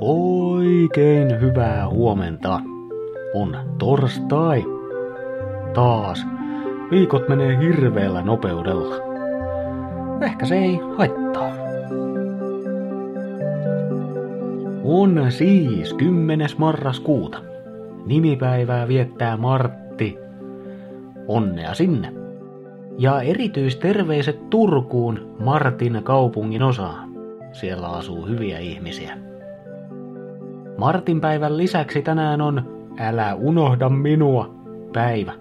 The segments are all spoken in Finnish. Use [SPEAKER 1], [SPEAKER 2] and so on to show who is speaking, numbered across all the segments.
[SPEAKER 1] Oikein hyvää huomenta. On torstai. Taas. Viikot menee hirveällä nopeudella. Ehkä se ei haittaa. On siis 10. marraskuuta. Nimipäivää viettää Martti. Onnea sinne. Ja erityisterveiset Turkuun Martin kaupungin osaan. Siellä asuu hyviä ihmisiä. Martin päivän lisäksi tänään on Älä unohda minua päivä.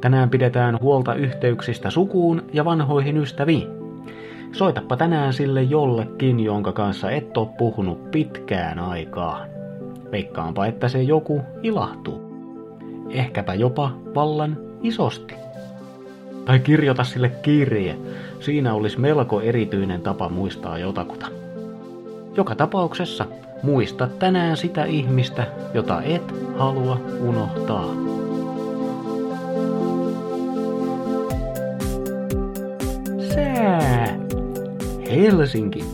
[SPEAKER 1] Tänään pidetään huolta yhteyksistä sukuun ja vanhoihin ystäviin. Soitappa tänään sille jollekin, jonka kanssa et ole puhunut pitkään aikaa. Veikkaanpa, että se joku ilahtuu. Ehkäpä jopa vallan isosti. Tai kirjoita sille kirje. Siinä olisi melko erityinen tapa muistaa jotakuta. Joka tapauksessa muista tänään sitä ihmistä, jota et halua unohtaa. Sää. Helsinki.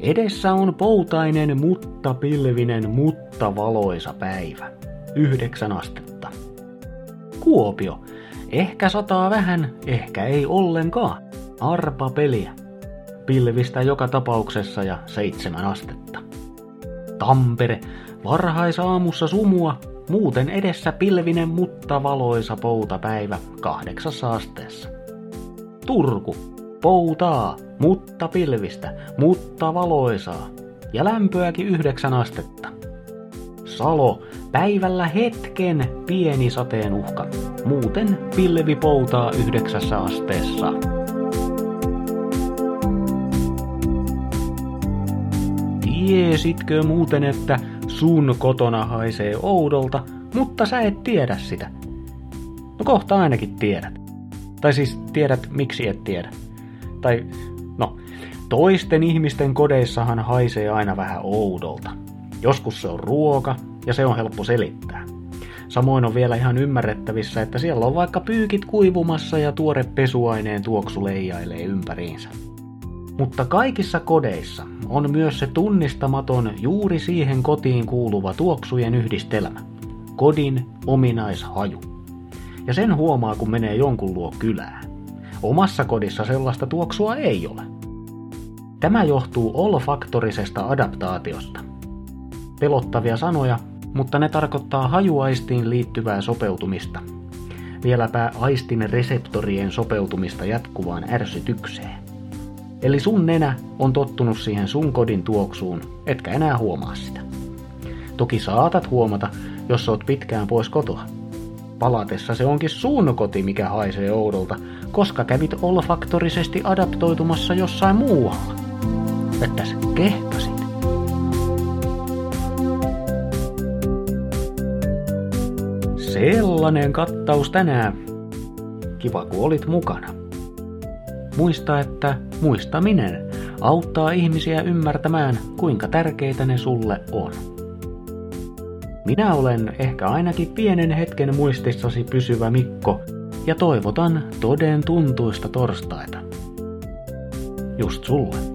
[SPEAKER 1] Edessä on poutainen, mutta pilvinen, mutta valoisa päivä. Yhdeksän astetta. Kuopio. Ehkä sataa vähän, ehkä ei ollenkaan. Arpa peliä. Pilvistä joka tapauksessa ja seitsemän astetta. Tampere, varhaisaamussa sumua, muuten edessä pilvinen mutta valoisa poutapäivä kahdeksassa asteessa. Turku, poutaa, mutta pilvistä, mutta valoisaa, ja lämpöäkin yhdeksän astetta. Salo, päivällä hetken pieni sateen uhka, muuten pilvi poutaa yhdeksässä asteessa. Tiesitkö muuten, että sun kotona haisee oudolta, mutta sä et tiedä sitä? No kohta ainakin tiedät. Tai siis tiedät, miksi et tiedä. Tai, no, toisten ihmisten kodeissahan haisee aina vähän oudolta. Joskus se on ruoka, ja se on helppo selittää. Samoin on vielä ihan ymmärrettävissä, että siellä on vaikka pyykit kuivumassa ja tuore pesuaineen tuoksu leijailee ympäriinsä. Mutta kaikissa kodeissa on myös se tunnistamaton juuri siihen kotiin kuuluva tuoksujen yhdistelmä. Kodin ominaishaju. Ja sen huomaa, kun menee jonkun luo kylään. Omassa kodissa sellaista tuoksua ei ole. Tämä johtuu olfaktorisesta adaptaatiosta. Pelottavia sanoja, mutta ne tarkoittaa hajuaistiin liittyvää sopeutumista. Vieläpä aistin reseptorien sopeutumista jatkuvaan ärsytykseen. Eli sun nenä on tottunut siihen sun kodin tuoksuun, etkä enää huomaa sitä. Toki saatat huomata, jos oot pitkään pois kotoa. Palatessa se onkin sun koti, mikä haisee oudolta, koska kävit olfaktorisesti adaptoitumassa jossain muualla. Vettäs kehtasit. Sellainen kattaus tänään. Kiva kun olit mukana. Muista, että muistaminen auttaa ihmisiä ymmärtämään, kuinka tärkeitä ne sulle on. Minä olen ehkä ainakin pienen hetken muistissasi pysyvä Mikko ja toivotan toden tuntuista torstaita. Just sulle.